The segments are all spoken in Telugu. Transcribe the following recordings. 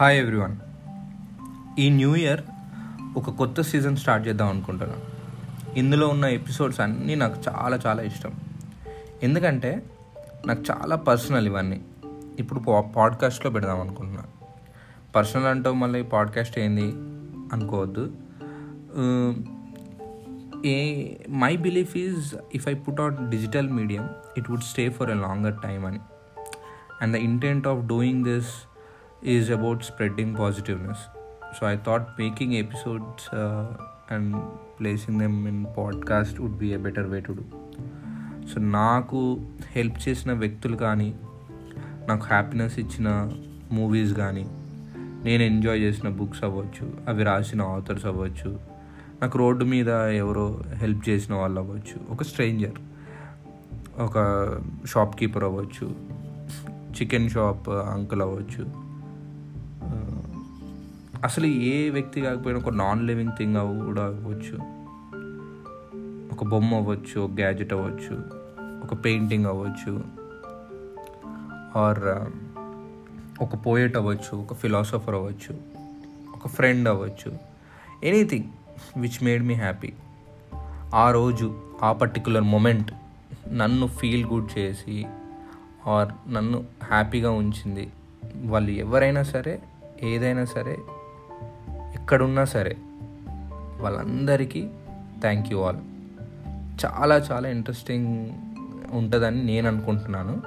హాయ్ ఎవ్రీవన్ ఈ న్యూ ఇయర్ ఒక కొత్త సీజన్ స్టార్ట్ చేద్దాం అనుకుంటున్నాను. ఇందులో ఉన్న ఎపిసోడ్స్ అన్నీ నాకు చాలా చాలా ఇష్టం. ఎందుకంటే నాకు చాలా పర్సనల్ ఇవన్నీ. ఇప్పుడు పా పాడ్కాస్ట్లో పెడదాం అనుకుంటున్నా. పర్సనల్ అంటూ మళ్ళీ పాడ్కాస్ట్ ఏంది అనుకోవద్దు. ఏ my belief is if I put out digital medium it would stay for a longer time అని. And the intent of doing this is about spreading positiveness. So i thought making episodes uh, and placing them in podcast would be a better way to do. So నాకు హెల్ప్ చేసిన వ్యక్తులు కానీ నాకు హ్యాపీనెస్ ఇచ్చిన మూవీస్ కానీ నేను ఎంజాయ్ చేసిన బుక్స్ అవ్వచ్చు అవి రాసిన ఆథర్స్ అవ్వచ్చు నాకు రోడ్డు మీద ఎవరో హెల్ప్ చేసిన వాళ్ళు అవ్వచ్చు ఒక స్ట్రేంజర్ ఒక షాప్ కీపర్ అవ్వచ్చు చికెన్ షాప్ అంకుల్ అవ్వచ్చు అసలు ఏ వ్యక్తి కాకపోయినా ఒక నాన్ లివింగ్ థింగ్ కూడా అవ్వచ్చు. ఒక బొమ్మ అవ్వచ్చు ఒక గ్యాజెట్ అవ్వచ్చు ఒక పెయింటింగ్ అవ్వచ్చు ఆర్ um, ఒక పోయట్ అవ్వచ్చు ఒక ఫిలాసఫర్ అవ్వచ్చు ఒక ఫ్రెండ్ అవ్వచ్చు. Anything which made me happy ఆ రోజు ఆ పర్టికులర్ మూమెంట్ నన్ను ఫీల్ గుడ్ చేసి ఆర్ నన్ను హ్యాపీగా ఉంచింది. వాళ్ళు ఎవరైనా సరే ఏదైనా సరే ఎక్కడున్నా సరే వాళ్ళందరికీ థ్యాంక్ యూ ఆల్ చాలా చాలా ఇంట్రెస్టింగ్ ఉంటుందని నేను అనుకుంటున్నాను.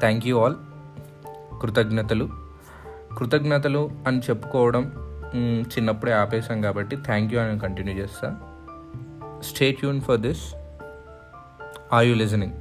థ్యాంక్ యూ ఆల్ కృతజ్ఞతలు. కృతజ్ఞతలు అని చెప్పుకోవడం చిన్నప్పుడే ఆపేసాం కాబట్టి థ్యాంక్ యూ అని కంటిన్యూ చేస్తా. Stay tune for this are you listening